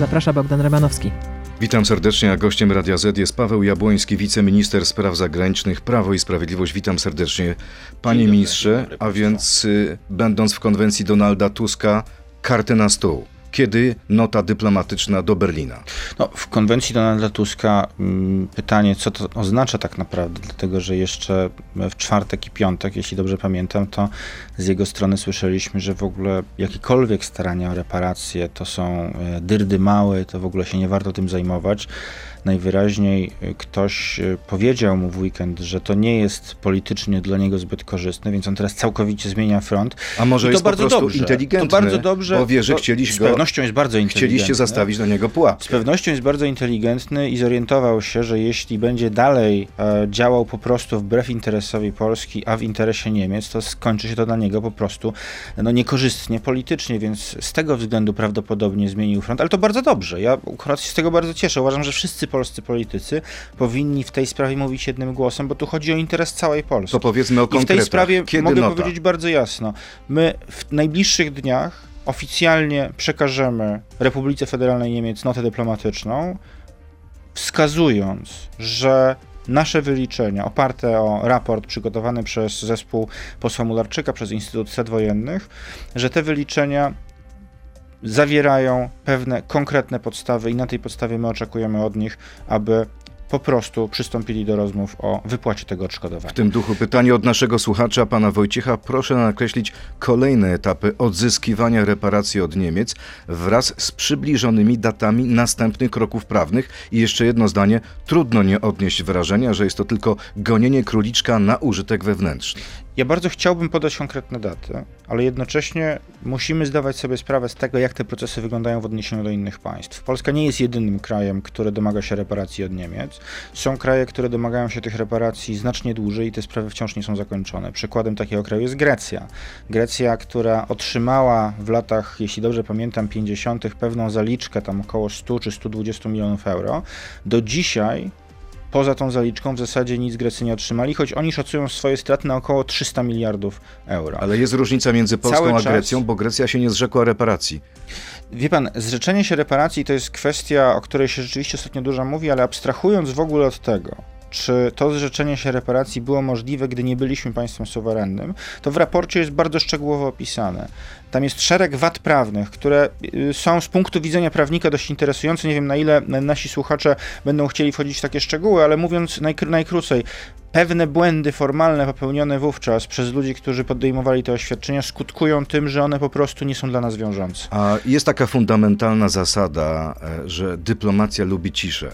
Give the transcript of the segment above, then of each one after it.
Zaprasza Bogdan Remanowski. Witam serdecznie, a gościem Radia Z jest Paweł Jabłoński, wiceminister spraw zagranicznych, Prawo i Sprawiedliwość. Witam serdecznie. Panie dobry, ministrze, a więc y, będąc w konwencji Donalda Tuska, karty na stół kiedy nota dyplomatyczna do Berlina? No, w konwencji Donalda Tuska mm, pytanie, co to oznacza tak naprawdę, dlatego że jeszcze w czwartek i piątek, jeśli dobrze pamiętam, to z jego strony słyszeliśmy, że w ogóle jakiekolwiek starania o reparacje to są e, dyrdy małe, to w ogóle się nie warto tym zajmować najwyraźniej y, ktoś y, powiedział mu w weekend, że to nie jest politycznie dla niego zbyt korzystne, więc on teraz całkowicie zmienia front. A może I to jest bardzo po prostu dobrze. inteligentny, to bardzo dobrze, bo wie, że chcieliście z pewnością jest bardzo inteligentny. Chcieliście zastawić na niego pułapkę. Z pewnością jest bardzo inteligentny i zorientował się, że jeśli będzie dalej e, działał po prostu wbrew interesowi Polski, a w interesie Niemiec, to skończy się to dla niego po prostu no, niekorzystnie politycznie, więc z tego względu prawdopodobnie zmienił front, ale to bardzo dobrze. Ja akurat się z tego bardzo cieszę. Uważam, że wszyscy polscy politycy powinni w tej sprawie mówić jednym głosem, bo tu chodzi o interes całej Polski. To powiedzmy o konkretach. I w tej sprawie Kiedy mogę nota? powiedzieć bardzo jasno. My w najbliższych dniach oficjalnie przekażemy Republice Federalnej Niemiec notę dyplomatyczną, wskazując, że nasze wyliczenia oparte o raport przygotowany przez zespół posła Mularczyka, przez Instytut Set Wojennych, że te wyliczenia zawierają pewne konkretne podstawy i na tej podstawie my oczekujemy od nich, aby po prostu przystąpili do rozmów o wypłacie tego odszkodowania. W tym duchu pytanie od naszego słuchacza, pana Wojciecha. Proszę nakreślić kolejne etapy odzyskiwania reparacji od Niemiec wraz z przybliżonymi datami następnych kroków prawnych. I jeszcze jedno zdanie. Trudno nie odnieść wrażenia, że jest to tylko gonienie króliczka na użytek wewnętrzny. Ja bardzo chciałbym podać konkretne daty, ale jednocześnie musimy zdawać sobie sprawę z tego, jak te procesy wyglądają w odniesieniu do innych państw. Polska nie jest jedynym krajem, który domaga się reparacji od Niemiec. Są kraje, które domagają się tych reparacji znacznie dłużej i te sprawy wciąż nie są zakończone. Przykładem takiego kraju jest Grecja. Grecja, która otrzymała w latach, jeśli dobrze pamiętam, 50. pewną zaliczkę, tam około 100 czy 120 milionów euro, do dzisiaj poza tą zaliczką w zasadzie nic Grecy nie otrzymali, choć oni szacują swoje straty na około 300 miliardów euro. Ale jest różnica między Polską Cały a Grecją, czas... bo Grecja się nie zrzekła reparacji. Wie pan, zrzeczenie się reparacji to jest kwestia, o której się rzeczywiście ostatnio dużo mówi, ale abstrahując w ogóle od tego, czy to zrzeczenie się reparacji było możliwe, gdy nie byliśmy państwem suwerennym, to w raporcie jest bardzo szczegółowo opisane. Tam jest szereg wad prawnych, które y, są z punktu widzenia prawnika dość interesujące. Nie wiem, na ile nasi słuchacze będą chcieli wchodzić w takie szczegóły, ale mówiąc najkr najkrócej, pewne błędy formalne popełnione wówczas przez ludzi, którzy podejmowali te oświadczenia, skutkują tym, że one po prostu nie są dla nas wiążące. A jest taka fundamentalna zasada, e, że dyplomacja lubi ciszę.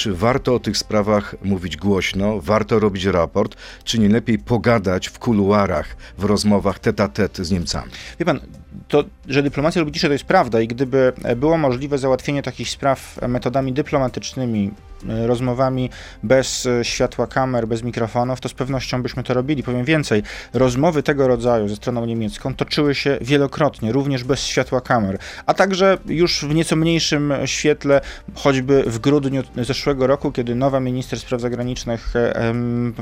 Czy warto o tych sprawach mówić głośno, warto robić raport, czy nie lepiej pogadać w kuluarach, w rozmowach tet-a-tet z Niemcami? Wie pan, to, że dyplomacja lubi ciszę, to jest prawda i gdyby było możliwe załatwienie takich spraw metodami dyplomatycznymi, e, rozmowami bez e, światła kamer, bez mikrofonów, to z pewnością byśmy to robili. Powiem więcej, rozmowy tego rodzaju ze stroną niemiecką toczyły się wielokrotnie, również bez światła kamer, a także już w nieco mniejszym świetle, choćby w grudniu zeszłego roku, kiedy nowa minister spraw zagranicznych e,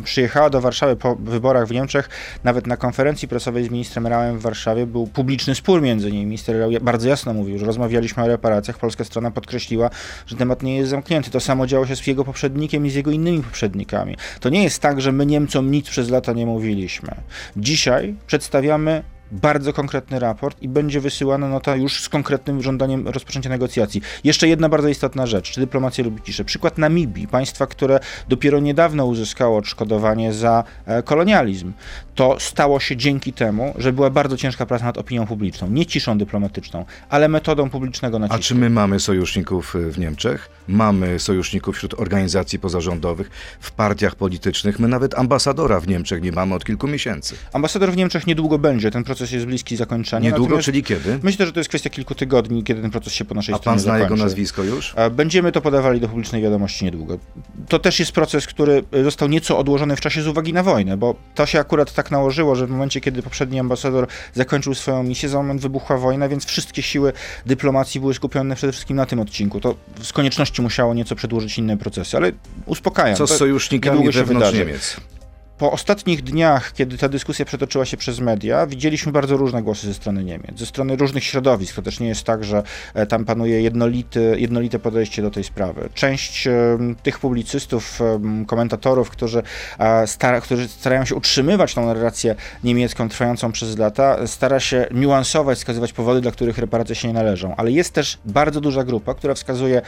przyjechała do Warszawy po wyborach w Niemczech, nawet na konferencji prasowej z ministrem Rałem w Warszawie był publiczny spór między nimi. Minister bardzo jasno mówił, że rozmawialiśmy o reparacjach. Polska strona podkreśliła, że temat nie jest zamknięty. To samo działo się z jego poprzednikiem i z jego innymi poprzednikami. To nie jest tak, że my Niemcom nic przez lata nie mówiliśmy. Dzisiaj przedstawiamy bardzo konkretny raport i będzie wysyłana nota już z konkretnym żądaniem rozpoczęcia negocjacji. Jeszcze jedna bardzo istotna rzecz, czy dyplomacja lubi ciszę. Przykład Namibii, państwa, które dopiero niedawno uzyskało odszkodowanie za e, kolonializm. To stało się dzięki temu, że była bardzo ciężka praca nad opinią publiczną. Nie ciszą dyplomatyczną, ale metodą publicznego nacisku. A czy my mamy sojuszników e, w Niemczech? Mamy sojuszników wśród organizacji pozarządowych, w partiach politycznych. My nawet ambasadora w Niemczech nie mamy od kilku miesięcy. Ambasador w Niemczech niedługo będzie. Ten proces proces jest bliski zakończenia. Niedługo, Natomiast czyli kiedy? Myślę, że to jest kwestia kilku tygodni, kiedy ten proces się po naszej A stronie zakończy. A pan zna jego nazwisko już? Będziemy to podawali do publicznej wiadomości niedługo. To też jest proces, który został nieco odłożony w czasie z uwagi na wojnę, bo to się akurat tak nałożyło, że w momencie, kiedy poprzedni ambasador zakończył swoją misję, za moment wybuchła wojna, więc wszystkie siły dyplomacji były skupione przede wszystkim na tym odcinku. To z konieczności musiało nieco przedłużyć inne procesy, ale uspokajam. Co z sojusznikami wewnątrz Niemiec? Po ostatnich dniach, kiedy ta dyskusja przetoczyła się przez media, widzieliśmy bardzo różne głosy ze strony Niemiec, ze strony różnych środowisk. To też nie jest tak, że e, tam panuje jednolity, jednolite podejście do tej sprawy. Część e, tych publicystów, e, komentatorów, którzy, stara, którzy starają się utrzymywać tą narrację niemiecką trwającą przez lata, stara się niuansować, wskazywać powody, dla których reparacje się nie należą. Ale jest też bardzo duża grupa, która wskazuje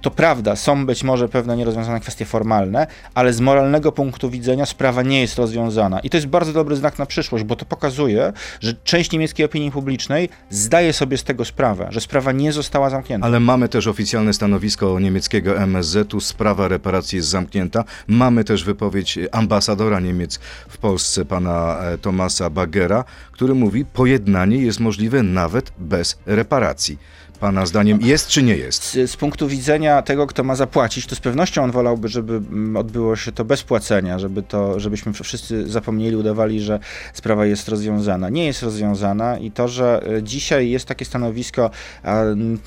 to prawda, są być może pewne nierozwiązane kwestie formalne, ale z moralnego punktu widzenia sprawa nie jest rozwiązana. I to jest bardzo dobry znak na przyszłość, bo to pokazuje, że część niemieckiej opinii publicznej zdaje sobie z tego sprawę, że sprawa nie została zamknięta. Ale mamy też oficjalne stanowisko niemieckiego MSZ-u, sprawa reparacji jest zamknięta. Mamy też wypowiedź ambasadora Niemiec w Polsce, pana e, Tomasa Bagera, który mówi, pojednanie jest możliwe nawet bez reparacji. Pana zdaniem jest czy nie jest? Z, z, punktu widzenia tego, kto ma zapłacić, to z pewnością on wolałby, żeby mm, odbyło się to bez płacenia, żeby to, żebyśmy wszyscy zapomnieli, udawali, że sprawa jest rozwiązana. Nie jest rozwiązana i to, że e, dzisiaj jest takie stanowisko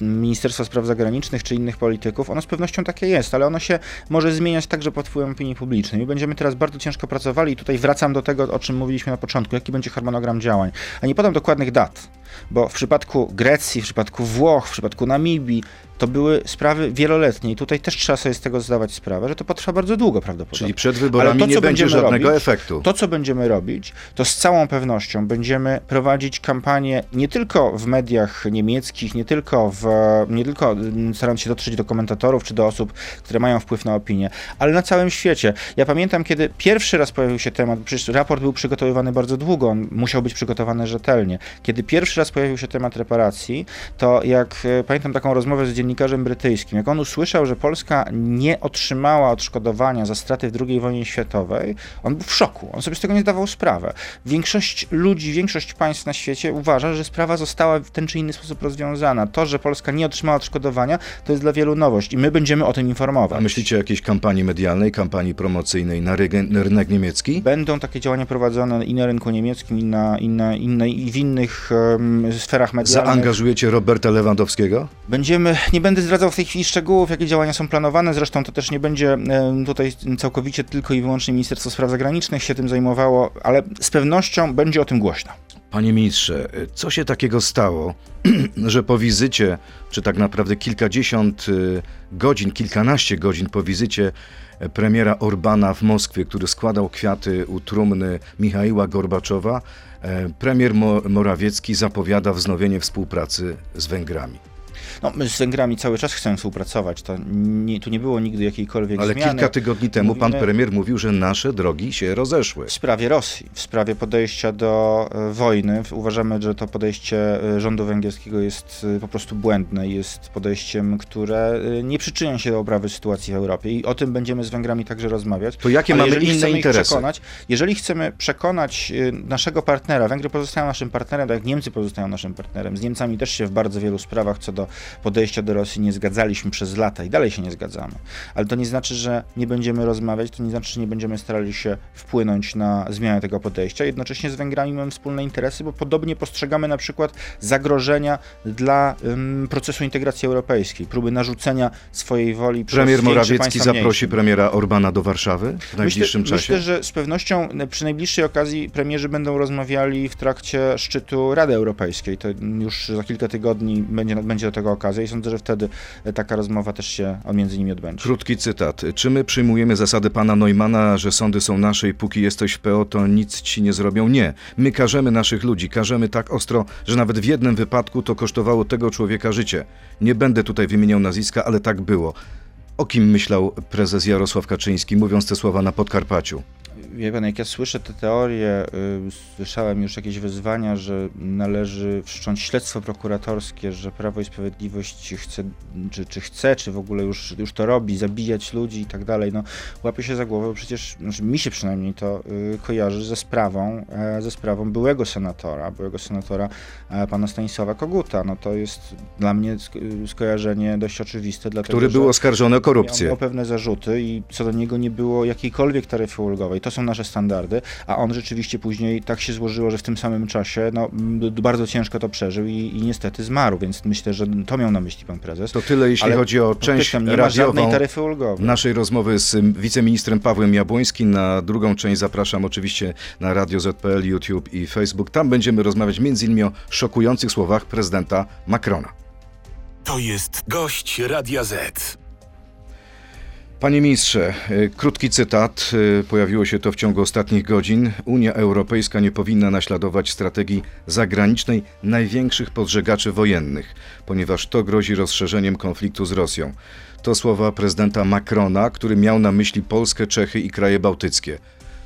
Ministerstwa Spraw Zagranicznych czy innych polityków, ono z pewnością takie jest, ale ono się może zmieniać także pod wpływem opinii publicznej. My będziemy teraz bardzo ciężko pracowali i tutaj wracam do tego, o czym mówiliśmy na początku, jaki będzie harmonogram działań. A nie podam dokładnych dat, bo w przypadku Grecji, w przypadku Włoch, w przypadku Namibii, to były sprawy wieloletnie i tutaj też trzeba sobie z tego zdawać sprawę, że to potrwa bardzo długo prawdopodobnie. Czyli przed wyborami to, nie będzie żadnego robić, efektu. To, co będziemy robić, to z całą pewnością będziemy prowadzić kampanię nie tylko w mediach niemieckich, nie tylko, w, nie tylko starając się dotrzeć do komentatorów czy do osób, które mają wpływ na opinię, ale na całym świecie. Ja pamiętam, kiedy pierwszy raz pojawił się temat, przecież raport był przygotowywany bardzo długo, on musiał być przygotowany rzetelnie. Kiedy pierwszy raz pojawił się temat reparacji, to jak e, pamiętam taką rozmowę z dziennikarzem brytyjskim. Jak on usłyszał, że Polska nie otrzymała odszkodowania za straty w II wojnie światowej, on był w szoku. On sobie z tego nie zdawał sprawy. Większość ludzi, większość państw na świecie uważa, że sprawa została w ten czy inny sposób rozwiązana. To, że Polska nie otrzymała odszkodowania, to jest dla wielu nowość i my będziemy o tym informować. A myślicie o jakiejś kampanii medialnej, kampanii promocyjnej na, na rynek niemiecki? Będą takie działania prowadzone i na rynku niemieckim, i, na, i, na, i, na, i w innych um, sferach medialnych. Zaangażujecie Roberta Lewandowskiego? Będziemy, nie będę zdradzał w tej chwili szczegółów, jakie działania są planowane. Zresztą to też nie będzie tutaj całkowicie tylko i wyłącznie Ministerstwo Spraw Zagranicznych się tym zajmowało, ale z pewnością będzie o tym głośno. Panie ministrze, co się takiego stało, że po wizycie, czy tak naprawdę kilkadziesiąt y, godzin, kilkanaście godzin po wizycie e, premiera Orbana w Moskwie, który składał kwiaty u trumny Michaiła Gorbaczowa, e, premier Morawiecki zapowiada wznowienie współpracy z Węgrami? No, my z Węgrami cały czas chcemy współpracować. To nie, tu nie było nigdy jakiejkolwiek Ale zmiany. kilka tygodni temu Mówimy... pan premier mówił, że nasze drogi się rozeszły. W sprawie Rosji, w sprawie podejścia do e, wojny. Uważamy, że to podejście e, rządu węgierskiego jest e, po prostu błędne i jest podejściem, które nie przyczynia się do oprawy sytuacji w Europie. I o tym będziemy z Węgrami także rozmawiać. To jakie Ale mamy inne interesy? Przekonać, jeżeli chcemy przekonać naszego partnera, Węgry pozostają naszym partnerem, tak jak Niemcy pozostają naszym partnerem. Z Niemcami też się w bardzo wielu sprawach co do podejścia do Rosji nie zgadzaliśmy przez lata i dalej się nie zgadzamy. Ale to nie znaczy, że nie będziemy rozmawiać, to nie znaczy, że nie będziemy starali się wpłynąć na zmianę tego podejścia. Jednocześnie z Węgrami mamy wspólne interesy, bo podobnie postrzegamy na przykład zagrożenia dla um, procesu integracji europejskiej, próby narzucenia swojej woli przez Premier Morawiecki zaprosi premiera Orbana do Warszawy w najbliższym myślę, czasie? Myślę, że z pewnością przy najbliższej okazji premierzy będą rozmawiali w trakcie szczytu Rady Europejskiej. To już za kilka tygodni będzie, będzie do tego okazja i sądzę, że wtedy taka rozmowa też się między nimi odbędzie. Krótki cytat. Czy my przyjmujemy zasady pana Neumana, że sądy są nasze i póki jesteś w PO, to nic ci nie zrobią? Nie. My karzemy naszych ludzi, karzemy tak ostro, że nawet w jednym wypadku to kosztowało tego człowieka życie. Nie będę tutaj wymieniał nazwiska, ale tak było. O kim myślał prezes Jarosław Kaczyński, mówiąc te słowa na Podkarpaciu? Wie pan, jak ja słyszę te teorie, y, słyszałem już jakieś wezwania, że należy wszcząć śledztwo prokuratorskie, że Prawo i Sprawiedliwość chce, czy, czy chce, czy w ogóle już, już to robi, zabijać ludzi i tak dalej, no łapię się za głowę, bo przecież, znaczy mi się przynajmniej to y, kojarzy ze sprawą, e, ze sprawą byłego senatora, byłego senatora e, pana Stanisława Koguta, no to jest dla mnie skojarzenie dość oczywiste, dlatego, Który był oskarżony o korupcję. Miał pewne zarzuty i co do niego nie było jakiejkolwiek taryfy ulgowej. To są nasze standardy, a on rzeczywiście później tak się złożyło, że w tym samym czasie no, bardzo ciężko to przeżył i, i niestety zmarł, więc myślę, że to miał na myśli pan prezes. To tyle, jeśli Ale chodzi o część nie ma żadnej radiową taryfy ulgowej. naszej rozmowy z wiceministrem Pawłem Jabłońskim. Na drugą część zapraszam oczywiście na Radio ZPL, YouTube i Facebook. Tam będziemy rozmawiać m.in. o szokujących słowach prezydenta Macrona. To jest gość Radia Z. Panie ministrze, y, krótki cytat. y, Pojawiło się to w ciągu ostatnich godzin. Unia Europejska nie powinna naśladować strategii zagranicznej największych podżegaczy wojennych, ponieważ to grozi rozszerzeniem konfliktu z Rosją. To słowa prezydenta Macrona, który miał na myśli Polskę, Czechy i kraje bałtyckie.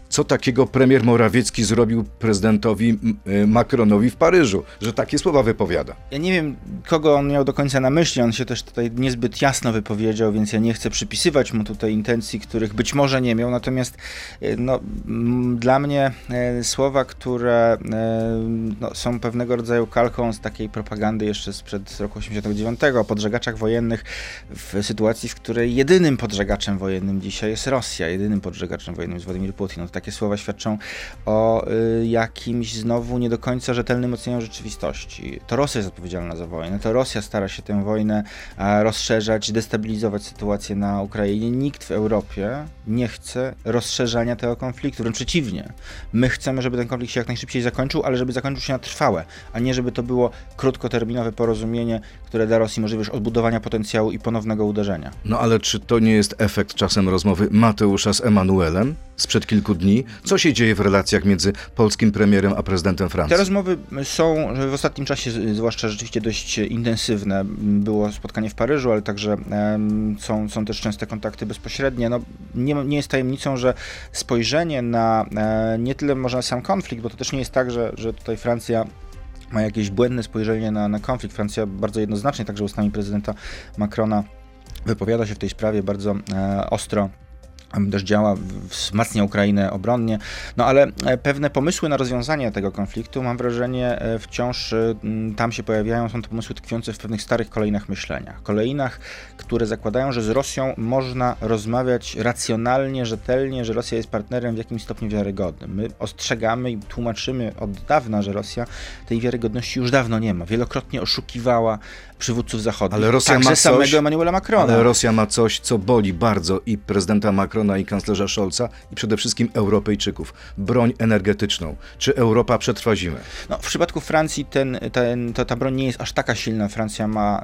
Co takiego premier Morawiecki zrobił prezydentowi y, Macronowi w Paryżu, że takie słowa wypowiada? Ja nie wiem, kogo on miał do końca na myśli. On się też tutaj niezbyt jasno wypowiedział, więc ja nie chcę przypisywać mu tutaj intencji, których być może nie miał. Natomiast e, no, dla mnie e, słowa, które e, no, są pewnego rodzaju kalką z takiej propagandy jeszcze sprzed roku 89 o podżegaczach wojennych w sytuacji, w której jedynym podżegaczem wojennym dzisiaj jest Rosja. Jedynym podżegaczem wojennym jest Władimir Putin. Takie słowa świadczą o y, jakimś znowu nie do końca rzetelnym ocenianiu rzeczywistości. To Rosja jest odpowiedzialna za wojnę, to Rosja stara się tę wojnę rozszerzać, destabilizować sytuację na Ukrainie. Nikt w Europie nie chce rozszerzania tego konfliktu, wręcz przeciwnie. My chcemy, żeby ten konflikt się jak najszybciej zakończył, ale żeby zakończył się na trwałe, a nie żeby to było krótkoterminowe porozumienie, które da Rosji możliwość odbudowania potencjału i ponownego uderzenia. No ale czy to nie jest efekt czasem rozmowy Mateusza z Emanuelem sprzed kilku dni? Co się dzieje w relacjach między polskim premierem a prezydentem Francji? Te rozmowy są w ostatnim czasie, zwłaszcza rzeczywiście dość intensywne. Było spotkanie w Paryżu, ale także są, są też częste kontakty bezpośrednie. No, nie, nie jest tajemnicą, że spojrzenie na e, nie tyle może sam konflikt, bo to też nie jest tak, że, że tutaj Francja ma jakieś błędne spojrzenie na, na konflikt. Francja bardzo jednoznacznie, także ustami prezydenta Macrona, wypowiada się w tej sprawie bardzo e, ostro też działa, wzmacnia Ukrainę obronnie, no ale e, pewne pomysły na rozwiązanie tego konfliktu, mam wrażenie, e, wciąż e, tam się pojawiają, są to pomysły tkwiące w pewnych starych kolejnych myśleniach. Kolejnach, które zakładają, że z Rosją można rozmawiać racjonalnie, rzetelnie, że Rosja jest partnerem w jakimś stopniu wiarygodnym. My ostrzegamy i tłumaczymy od dawna, że Rosja tej wiarygodności już dawno nie ma. Wielokrotnie oszukiwała przywódców zachodnich, Ale Rosja ma coś- samego Emmanuela Macrona. Ale Rosja ma coś, co boli bardzo i prezydenta Macrona, i kanclerza Scholza, i przede wszystkim Europejczyków. Broń energetyczną. Czy Europa przetrwa zimę? No, w przypadku Francji ten, ten, to, ta broń nie jest aż taka silna. Francja ma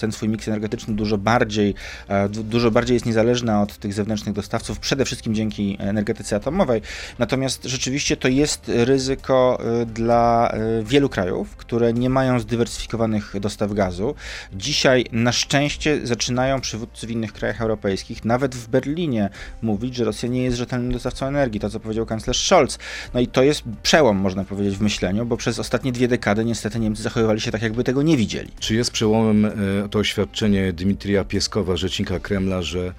ten swój miks energetyczny dużo bardziej, e, du- dużo bardziej jest niezależna od tych zewnętrznych dostawców, przede wszystkim dzięki energetyce atomowej. Natomiast rzeczywiście to jest ryzyko y, dla y, wielu krajów, które nie mają zdywersyfikowanych dostaw gazu. Dzisiaj na szczęście zaczynają przywódcy w innych krajach europejskich, nawet w Berlinie, mówić, że Rosja nie jest rzetelnym dostawcą energii, to co powiedział kanclerz Scholz. No i to jest przełom, można powiedzieć, w myśleniu, bo przez ostatnie dwie dekady niestety Niemcy zachowywali się tak, jakby tego nie widzieli. Czy jest przełomem e, to oświadczenie Dmitrija Pieskowa, rzecznika Kremla, że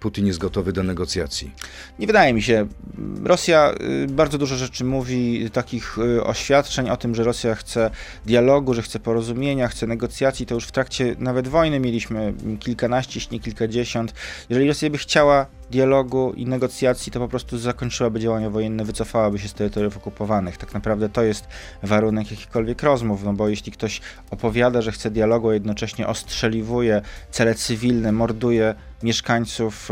Putin jest gotowy do negocjacji? Nie wydaje mi się. Rosja y, bardzo dużo rzeczy mówi, takich y, oświadczeń o tym, że Rosja chce dialogu, że chce porozumienia, chce negocjacji. To już w trakcie nawet wojny mieliśmy kilkanaście, jeśli nie kilkadziesiąt. Jeżeli Rosja by chciała dialogu i negocjacji, to po prostu zakończyłaby działania wojenne, wycofałaby się z terytoriów okupowanych. Tak naprawdę to jest warunek jakichkolwiek rozmów, no bo jeśli ktoś opowiada, że chce dialogu, a jednocześnie ostrzeliwuje cele cywilne, morduje mieszkańców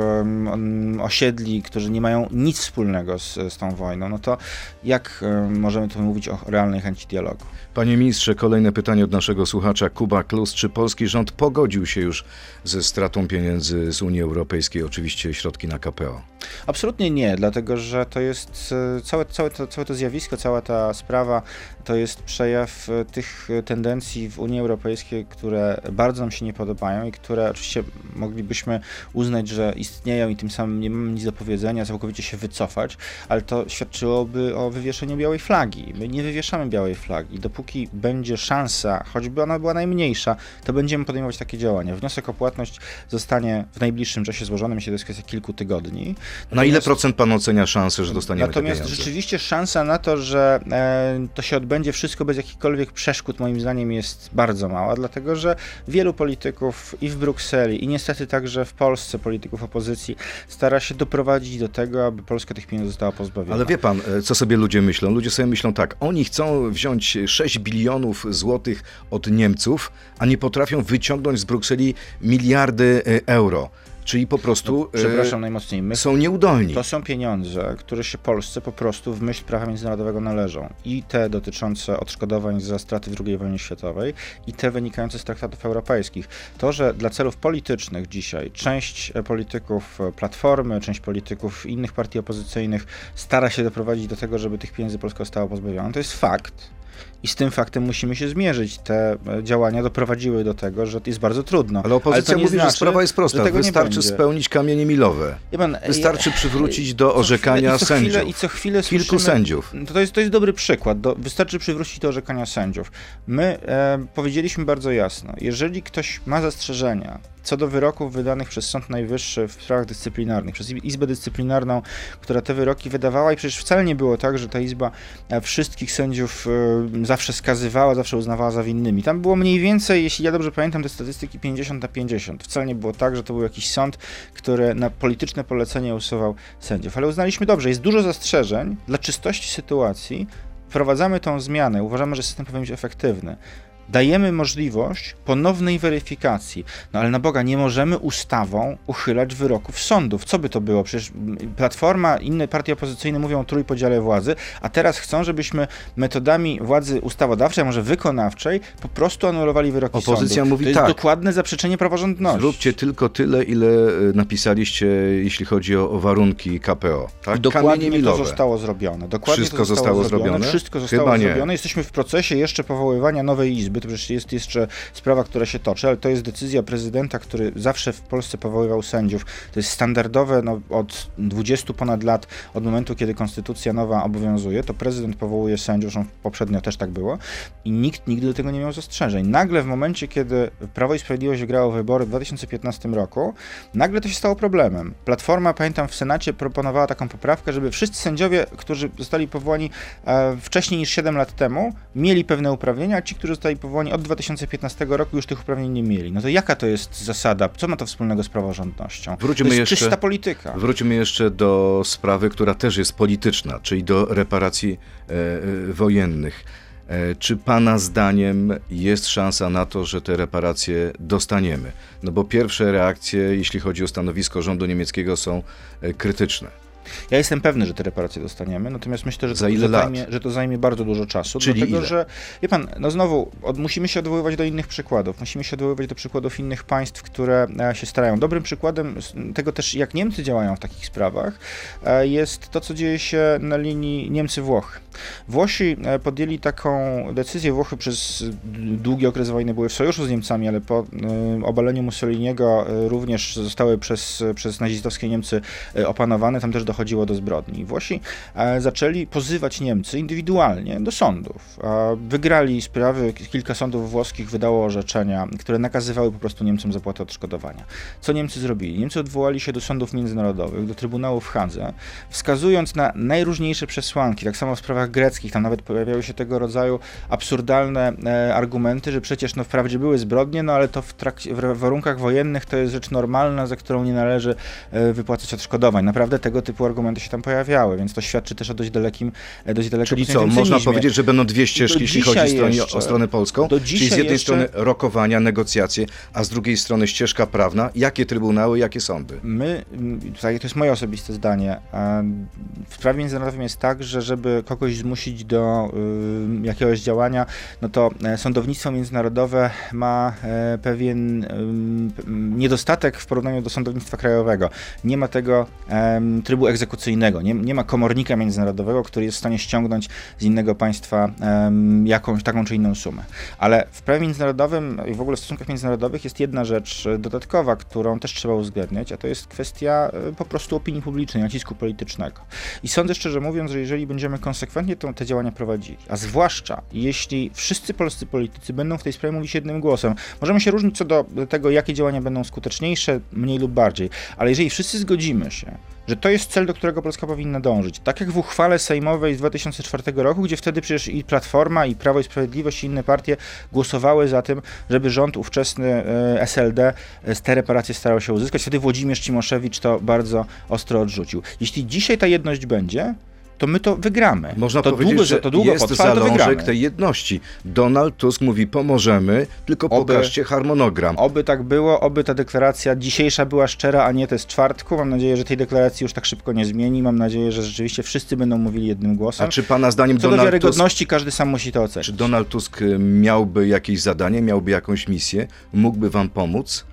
osiedli, którzy nie mają nic wspólnego z, z tą wojną, no to jak em, możemy tu mówić o realnej chęci dialogu? Panie ministrze, kolejne pytanie od naszego słuchacza Kuba Klus. Czy polski rząd pogodził się już ze stratą pieniędzy z Unii Europejskiej, oczywiście środki na KPO? Absolutnie nie, dlatego że to jest e, całe, całe, to, całe to zjawisko, cała ta sprawa to jest przejaw e, tych e, tendencji w Unii Europejskiej, które bardzo nam się nie podobają i które oczywiście moglibyśmy uznać, że istnieją i tym samym nie mamy nic do powiedzenia, całkowicie się wycofać, ale to świadczyłoby o wywieszeniu białej flagi. My nie wywieszamy białej flagi. Dopóki będzie szansa, choćby ona była najmniejsza, to będziemy podejmować takie działania. Wniosek o płatność zostanie w najbliższym czasie złożony, myślę, to jest kwestia kilku tygodni. Na ile Natomiast- procent pan ocenia szansę, że dostaniemy Natomiast te rzeczywiście szansa na to, że e, to się odbędzie wszystko bez jakichkolwiek przeszkód, moim zdaniem jest bardzo mała, dlatego że wielu polityków i w Brukseli, i niestety także w Polsce, polityków opozycji, stara się doprowadzić do tego, aby Polska tych pieniędzy została pozbawiona. Ale wie pan, e, co sobie ludzie myślą? Ludzie sobie myślą tak, oni chcą wziąć 6 bilionów złotych od Niemców, a nie potrafią wyciągnąć z Brukseli miliardy e, euro. Czyli po prostu no, przepraszam najmocniej, my są nieudolni. To są pieniądze, które się Polsce po prostu w myśl prawa międzynarodowego należą. I te dotyczące odszkodowań za straty w II wojnie światowej, i te wynikające z traktatów europejskich. To, że dla celów politycznych dzisiaj część polityków Platformy, część polityków innych partii opozycyjnych stara się doprowadzić do tego, żeby tych pieniędzy Polska została pozbawiona, to jest fakt. I z tym faktem musimy się zmierzyć. Te e, działania doprowadziły do tego, że jest bardzo trudno. Ale opozycja Ale mówi, znaczy, że sprawa jest prosta. Wystarczy spełnić kamienie milowe. Pan, Wystarczy przywrócić do orzekania chwilę, sędziów. I co chwilę Kilku słyszymy, sędziów. To jest, to jest dobry przykład. Do, wystarczy przywrócić do orzekania sędziów. My e, powiedzieliśmy bardzo jasno, jeżeli ktoś ma zastrzeżenia co do wyroków wydanych przez Sąd Najwyższy w sprawach dyscyplinarnych, przez Izbę Dyscyplinarną, która te wyroki wydawała i przecież wcale nie było tak, że ta Izba e, wszystkich sędziów e, zawsze skazywała, zawsze uznawała za winnymi. Tam było mniej więcej, jeśli ja dobrze pamiętam te statystyki, 50 na 50. Wcale nie było tak, że to był jakiś sąd, który na polityczne polecenie usuwał sędziów. Ale uznaliśmy dobrze, jest dużo zastrzeżeń dla czystości sytuacji, wprowadzamy tą zmianę, uważamy, że system powinien być efektywny dajemy możliwość ponownej weryfikacji. No ale na Boga, nie możemy ustawą uchylać wyroków sądów. Co by to było? Przecież Platforma, inne partie opozycyjne mówią o trójpodziale władzy, a teraz chcą, żebyśmy metodami władzy ustawodawczej, a może wykonawczej, po prostu anulowali wyroki Opozycja sądów. mówi to jest tak. dokładne zaprzeczenie praworządności. Zróbcie tylko tyle, ile napisaliście, jeśli chodzi o, o warunki KPO. Tak? Dokładnie to zostało zrobione. Dokładnie Wszystko zostało, zostało zrobione. zrobione. Wszystko zostało Chyba zrobione. Nie. Jesteśmy w procesie jeszcze powoływania nowej izby to przecież jest jeszcze sprawa, która się toczy, ale to jest decyzja prezydenta, który zawsze w Polsce powoływał sędziów. To jest standardowe no, od 20 ponad lat, od momentu, kiedy konstytucja nowa obowiązuje, to prezydent powołuje sędziów, zresztą poprzednio też tak było i nikt nigdy do tego nie miał zastrzeżeń. Nagle w momencie, kiedy Prawo i Sprawiedliwość wygrało wybory w 2015 roku, nagle to się stało problemem. Platforma, pamiętam, w Senacie proponowała taką poprawkę, żeby wszyscy sędziowie, którzy zostali powołani e, wcześniej niż 7 lat temu, mieli pewne uprawnienia, a ci, którzy zostali powołani od 2015 roku już tych uprawnień nie mieli. No to jaka to jest zasada? Co ma to wspólnego z praworządnością? Wróćmy to jest jeszcze, czysta polityka. Wróćmy jeszcze do sprawy, która też jest polityczna, czyli do reparacji e, e, wojennych. E, czy Pana zdaniem jest szansa na to, że te reparacje dostaniemy? No bo pierwsze reakcje, jeśli chodzi o stanowisko rządu niemieckiego, są e, krytyczne. Ja jestem pewny, że te reparacje dostaniemy, natomiast myślę, że, Za to, ile że, zajmie, że to zajmie bardzo dużo czasu. Czyli dlatego, ile? że wie pan, no znowu od, musimy się odwoływać do innych przykładów. Musimy się odwoływać do przykładów innych państw, które e, się starają. Dobrym przykładem tego też, jak Niemcy działają w takich sprawach, e, jest to, co dzieje się na linii Niemcy-Włochy. Włosi e, podjęli taką decyzję. Włochy przez długi okres wojny były w sojuszu z Niemcami, ale po obaleniu Mussoliniego również zostały przez, przez nazistowskie Niemcy opanowane. Tam też dochodziło do zbrodni. Włosi e, zaczęli pozywać Niemcy indywidualnie do sądów. Wygrali sprawy, kilka sądów włoskich wydało orzeczenia, które nakazywały po prostu Niemcom zapłatę odszkodowania. Co Niemcy zrobili? Niemcy odwołali się do sądów międzynarodowych, do Trybunału w Hadze, wskazując na najróżniejsze przesłanki. Tak samo w sprawach greckich, tam nawet pojawiały się tego rodzaju absurdalne e, argumenty, że przecież no, wprawdzie były zbrodnie, no ale to w, trakcie, w warunkach wojennych to jest rzecz normalna, za którą nie należy e, wypłacać odszkodowań. Naprawdę tego typu argumenty się tam pojawiały, więc to świadczy też o dość dalekim, e, dość dalekim Czyli co, można powiedzieć, że będą dwie ścieżki, jeśli chodzi o stronę, o stronę polską? Czyli z jednej jeszcze... strony rokowania, negocjacje, a z drugiej strony ścieżka prawna. Jakie trybunały, jakie sądy? My, tutaj to jest moje osobiste zdanie, w prawie międzynarodowym jest tak, że żeby kogoś zmusić do y, jakiegoś działania, no to e, sądownictwo międzynarodowe ma e, pewien niedostatek w porównaniu do sądownictwa krajowego. Nie ma tego trybu egzekucyjnego, nie, nie ma komornika międzynarodowego, który jest w stanie ściągnąć z innego państwa jakąś taką czy inną sumę. Ale w prawie międzynarodowym i w ogóle w stosunkach międzynarodowych jest jedna rzecz dodatkowa, którą też trzeba uwzględniać, a to jest kwestia e, po prostu opinii publicznej, nacisku politycznego. I sądzę szczerze mówiąc, że jeżeli będziemy konsekwentnie to, te działania prowadzili. A zwłaszcza jeśli wszyscy polscy politycy będą w tej sprawie mówić jednym głosem. Możemy się różnić co do tego, jakie działania będą skuteczniejsze, mniej lub bardziej, ale jeżeli wszyscy zgodzimy się, że to jest cel, do którego Polska powinna dążyć. Tak jak w uchwale sejmowej z 2004 roku, gdzie wtedy przecież i Platforma, i Prawo i Sprawiedliwość, i inne partie głosowały za tym, żeby rząd ówczesny e, SLD e, te reparacje starał się uzyskać. Wtedy Włodzimierz Cimoszewicz to bardzo ostro odrzucił. Jeśli dzisiaj ta jedność będzie, to my to wygramy. Można to powiedzieć, długo, że to długo jest potrwa, zalążek tej jedności. Donald Tusk mówi, pomożemy, tylko Oby- pokażcie harmonogram. Oby tak było, oby ta deklaracja dzisiejsza była szczera, a nie to z czwartku. Mam nadzieję, że tej deklaracji już tak szybko nie zmieni. Mam nadzieję, że rzeczywiście wszyscy będą mówili jednym głosem. A czy pana zdaniem Co do Donald Tusk, wiarygodności, każdy sam musi to ocenić. czy Donald Tusk y, miałby jakieś zadanie, miałby jakąś misję, mógłby wam pomóc?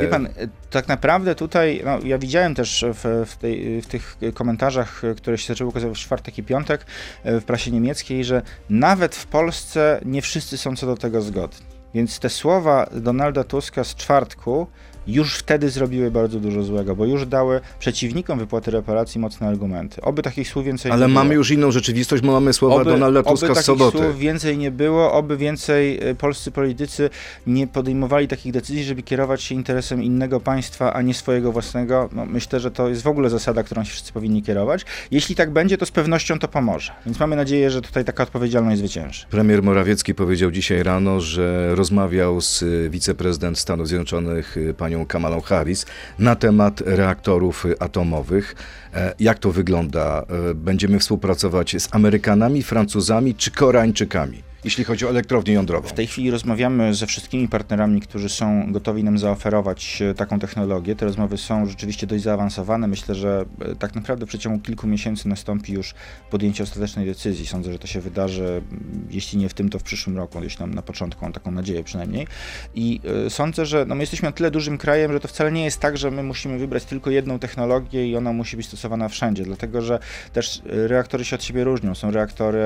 Wie pan, e, tak naprawdę tutaj, no, ja widziałem też w, w, tej, w tych komentarzach, które się zaczęły ukazywać w czwartek i piątek e, w prasie niemieckiej, że nawet w Polsce nie wszyscy są co do tego zgodni. Więc te słowa Donalda Tuska z czwartku już wtedy zrobiły bardzo dużo złego, bo już dały przeciwnikom wypłaty reparacji mocne argumenty. Oby takich słów więcej Ale nie mamy było. już inną rzeczywistość, bo mamy słowa Donalda Tuska oby z takich soboty. słów więcej nie było, oby więcej e, polscy politycy nie podejmowali takich decyzji, żeby kierować się interesem innego państwa, a nie swojego własnego. No, myślę, że to jest w ogóle zasada, którą się wszyscy powinni kierować. Jeśli tak będzie, to z pewnością to pomoże. Więc mamy nadzieję, że tutaj taka odpowiedzialność zwycięży. Premier Morawiecki powiedział dzisiaj rano, że rozmawiał z y, wiceprezydent Stanów Zjednoczonych y, panią Kamalą Harris na temat reaktorów atomowych. E, Jak to wygląda? E, Będziemy współpracować z Amerykanami, Francuzami czy Koreańczykami, jeśli chodzi o elektrownię jądrową? W tej chwili rozmawiamy ze wszystkimi partnerami, którzy są gotowi nam zaoferować e, taką technologię. Te rozmowy są rzeczywiście dość zaawansowane. Myślę, że e, tak naprawdę w przeciągu kilku miesięcy nastąpi już podjęcie ostatecznej decyzji. Sądzę, że to się wydarzy, jeśli nie w tym, to w przyszłym roku, gdzieś tam na początku, mam taką nadzieję przynajmniej. I e, sądzę, że no, my jesteśmy na tyle dużym krajem, że to wcale nie jest tak, że my musimy wybrać tylko jedną technologię i ona musi być stosowana wszędzie, dlatego że też reaktory się od siebie różnią. Są reaktory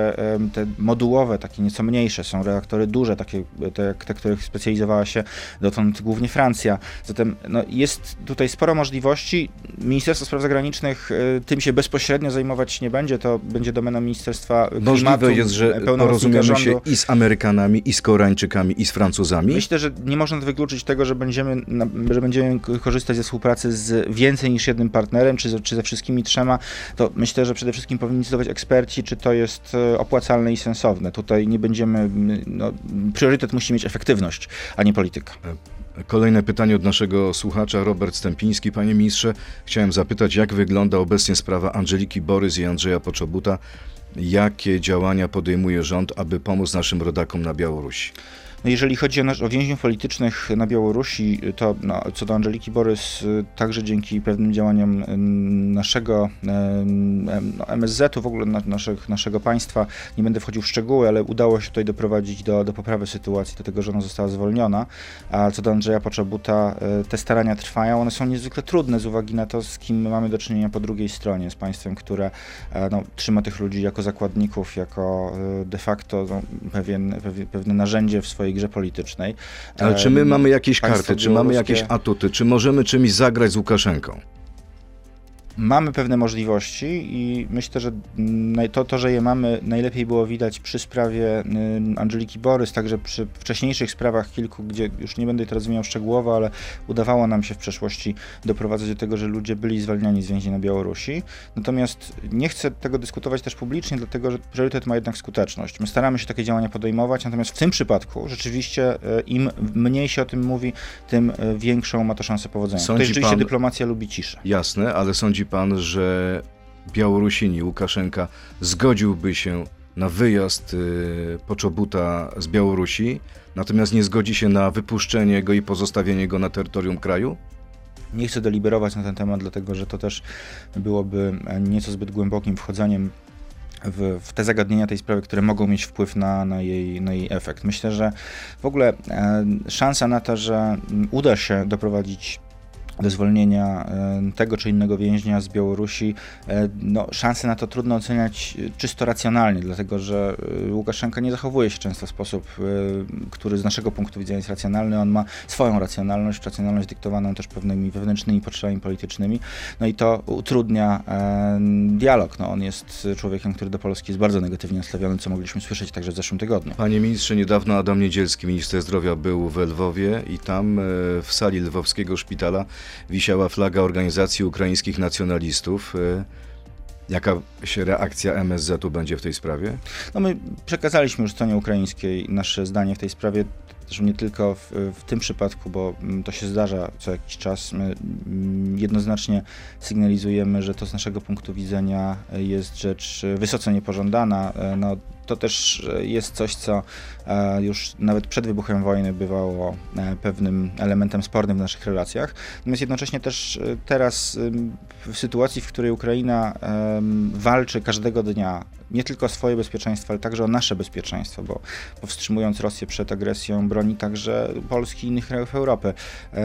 te modułowe, takie nieco mniejsze, są reaktory duże, takie te, jak te, których specjalizowała się dotąd głównie Francja. Zatem no, jest tutaj sporo możliwości. Ministerstwo Spraw Zagranicznych e, tym się bezpośrednio zajmować nie będzie, to będzie domena Ministerstwa Klimatu, Możliwe jest, że porozumiemy się i z Amerykanami, i z Koreańczykami, i z Francuzami. Myślę, że nie można wykluczyć tego, że będziemy, że będziemy korzystać ze współpracy z więcej niż jednym partnerem, czy ze, czy ze wszystkimi trzema. To myślę, że przede wszystkim powinni decydować eksperci, czy to jest e, opłacalne i sensowne. Tutaj nie będziemy, no, priorytet musi mieć efektywność, a nie polityka. Kolejne pytanie od naszego słuchacza, Robert Stępiński. Panie ministrze, chciałem zapytać, jak wygląda obecnie sprawa Angeliki Borys i Andrzeja Poczobuta? Jakie działania podejmuje rząd, aby pomóc naszym rodakom na Białorusi? No jeżeli chodzi o, o więźniów politycznych na Białorusi, to no, co do Angeliki Borys, także dzięki pewnym działaniom y, naszego y, no, MSZ-u, w ogóle na, naszych, naszego państwa, nie będę wchodził w szczegóły, ale udało się tutaj doprowadzić do, do poprawy sytuacji, do tego, że ona została zwolniona. A co do Andrzeja Poczobuta, y, te starania trwają, one są niezwykle trudne z uwagi na to, z kim mamy do czynienia po drugiej stronie, z państwem, które e, no, trzyma tych ludzi jako zakładników, jako y, de facto no, pewien, pewne narzędzie w swojej grze politycznej. Ale czy my mamy jakieś karty, czy mamy jakieś atuty, czy możemy czymś zagrać z Łukaszenką? Mamy pewne możliwości i myślę, że to, to, że je mamy, najlepiej było widać przy sprawie y, Angeliki Borys, także przy wcześniejszych sprawach kilku, gdzie już nie będę teraz wymieniał szczegółowo, ale udawało nam się w przeszłości doprowadzać do tego, że ludzie byli zwalniani z więzień na Białorusi. Natomiast nie chcę tego dyskutować też publicznie, dlatego że priorytet ma jednak skuteczność. My staramy się takie działania podejmować, natomiast w tym przypadku rzeczywiście y, im mniej się o tym mówi, tym y, większą ma to szansę powodzenia. Sądzi Tutaj rzeczywiście pan- dyplomacja lubi ciszę. Jasne, ale sądzi pan, że Białorusini, Łukaszenka zgodziłby się na wyjazd y, Poczobuta z Białorusi, natomiast nie zgodzi się na wypuszczenie go i pozostawienie go na terytorium kraju? Nie chcę deliberować na ten temat, dlatego że to też byłoby nieco zbyt głębokim wchodzeniem w, w te zagadnienia tej sprawy, które mogą mieć wpływ na, na, jej, na jej efekt. Myślę, że w ogóle e, szansa na to, że uda się doprowadzić wyzwolnienia e, tego czy innego więźnia z Białorusi, e, no, szanse na to trudno oceniać e, czysto racjonalnie, dlatego że Łukaszenka nie zachowuje się często w sposób, który z naszego punktu widzenia jest racjonalny. On ma swoją racjonalność, racjonalność dyktowaną też pewnymi wewnętrznymi potrzebami politycznymi, no i to utrudnia dialog. No, on jest człowiekiem, który do Polski jest bardzo negatywnie nastawiony, co mogliśmy słyszeć także w zeszłym tygodniu. Panie ministrze, niedawno Adam Niedzielski, minister zdrowia, był w Lwowie i tam w sali lwowskiego szpitala wisiała flaga organizacji ukraińskich nacjonalistów. E, jaka się reakcja MSZ-u będzie w tej sprawie? No my przekazaliśmy już stronie ukraińskiej nasze zdanie w tej sprawie. Też nie tylko w, w, tym przypadku, bo mm, to się zdarza co jakiś czas. My mm, jednoznacznie sygnalizujemy, że to z naszego punktu widzenia jest rzecz wysoce niepożądana. E, no, to też jest coś, co e, już nawet przed wybuchem wojny bywało e, pewnym elementem spornym w naszych relacjach. Natomiast jednocześnie też e, teraz w sytuacji, w której Ukraina walczy każdego dnia nie tylko o swoje bezpieczeństwo, ale także o nasze bezpieczeństwo, bo powstrzymując Rosję przed agresją, broni także Polski i innych krajów Europy.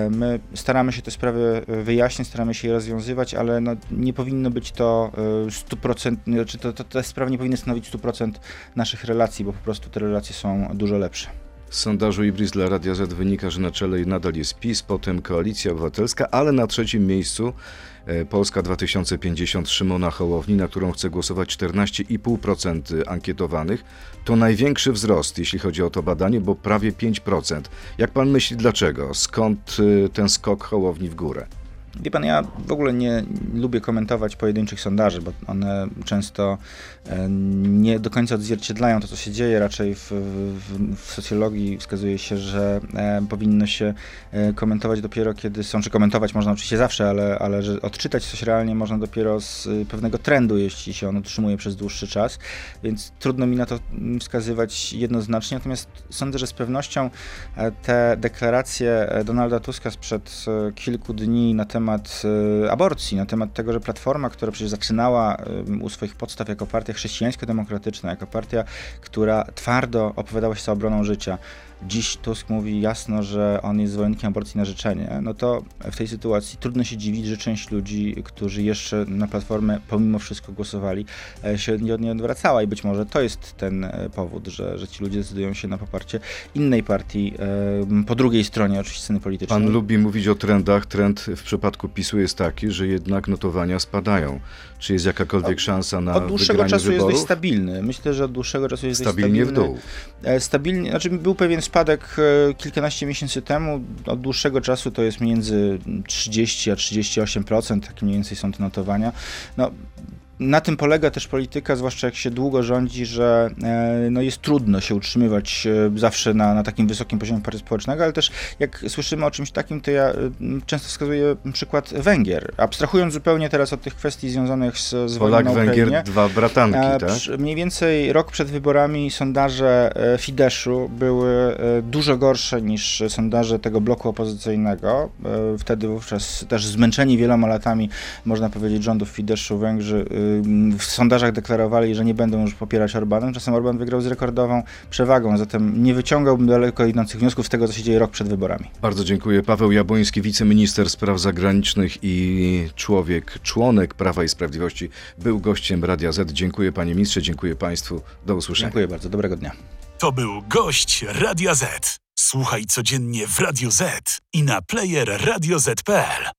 My staramy się te sprawy wyjaśnić, staramy się je rozwiązywać, ale no, nie powinno być to 100%, znaczy to, to, te sprawy nie powinny stanowić 100% naszych relacji, bo po prostu te relacje są dużo lepsze. Z sondażu Ibris dla Radia Z wynika, że na czele nadal jest PiS, potem Koalicja Obywatelska, ale na trzecim miejscu e, Polska 2050 Szymona Hołowni, na którą chce głosować 14,5% ankietowanych. To największy wzrost, jeśli chodzi o to badanie, bo prawie 5%. Jak pan myśli dlaczego? Skąd e, ten skok Hołowni w górę? Wie pan, ja w ogóle nie lubię komentować pojedynczych sondaży, bo one często e, nie do końca odzwierciedlają to, co się dzieje. Raczej w, w, w socjologii wskazuje się, że e, powinno się e, komentować dopiero kiedy są, czy komentować można oczywiście zawsze, ale, ale że odczytać coś realnie można dopiero z pewnego trendu, jeśli się on utrzymuje przez dłuższy czas, więc trudno mi na to wskazywać jednoznacznie. Natomiast sądzę, że z pewnością te deklaracje Donalda Tuska sprzed kilku dni na temat temat e, aborcji, na temat tego, że Platforma, która przecież zaczynała u swoich podstaw jako partia chrześcijańsko-demokratyczna, jako partia, która twardo opowiadała się za obroną życia, dziś Tusk mówi jasno, że on jest zwolennikiem aborcji na życzenie, no to w tej sytuacji trudno się dziwić, że część ludzi, którzy jeszcze na Platformę pomimo wszystko głosowali, e, się nie, nie odwracała i być może to jest ten e, powód, że, że ci ludzie decydują się na poparcie innej partii po drugiej stronie oczywiście sceny politycznej. Pan lubi mówić o trendach. Trend w przypadku PiSu jest taki, że jednak notowania spadają. Czy jest jakakolwiek szansa na Od dłuższego czasu wyborów? jest dość stabilny. Myślę, że od dłuższego czasu jest stabilnie dość stabilnie. w dół. E, stabilnie, znaczy był pewien spadek e, kilkanaście miesięcy temu. Od dłuższego czasu to jest między 30 a 38%, takie mniej więcej są te notowania. No, na tym polega też polityka, zwłaszcza jak się długo rządzi, że e, no jest trudno się utrzymywać e, zawsze na, na takim wysokim poziomie partii społecznego, ale też jak słyszymy o czymś takim, to ja e, często wskazuję przykład Węgier. Abstrahując zupełnie teraz od tych kwestii związanych z, z Polak, wojną Węgier, Ukrainie, dwa bratanki, tak? Mniej więcej rok przed wyborami sondaże Fideszu były dużo gorsze niż sondaże tego bloku opozycyjnego. Wtedy wówczas też zmęczeni wieloma latami, można powiedzieć, rządów Fideszu Węgrzy w sondażach deklarowali, że nie będą już popierać Orbana. Czasem Orban wygrał z rekordową przewagą, zatem nie wyciągałbym daleko idących wniosków z tego, co się dzieje rok przed wyborami. Bardzo dziękuję. Paweł Jabłoński, wiceminister spraw zagranicznych i człowiek, członek Prawa i Sprawiedliwości, był gościem Radia Z. Dziękuję panie ministrze, dziękuję państwu. Do usłyszenia. Dziękuję bardzo. Dobrego dnia. To był gość Radia Z. Słuchaj codziennie w Radio Z i na player radioz.pl.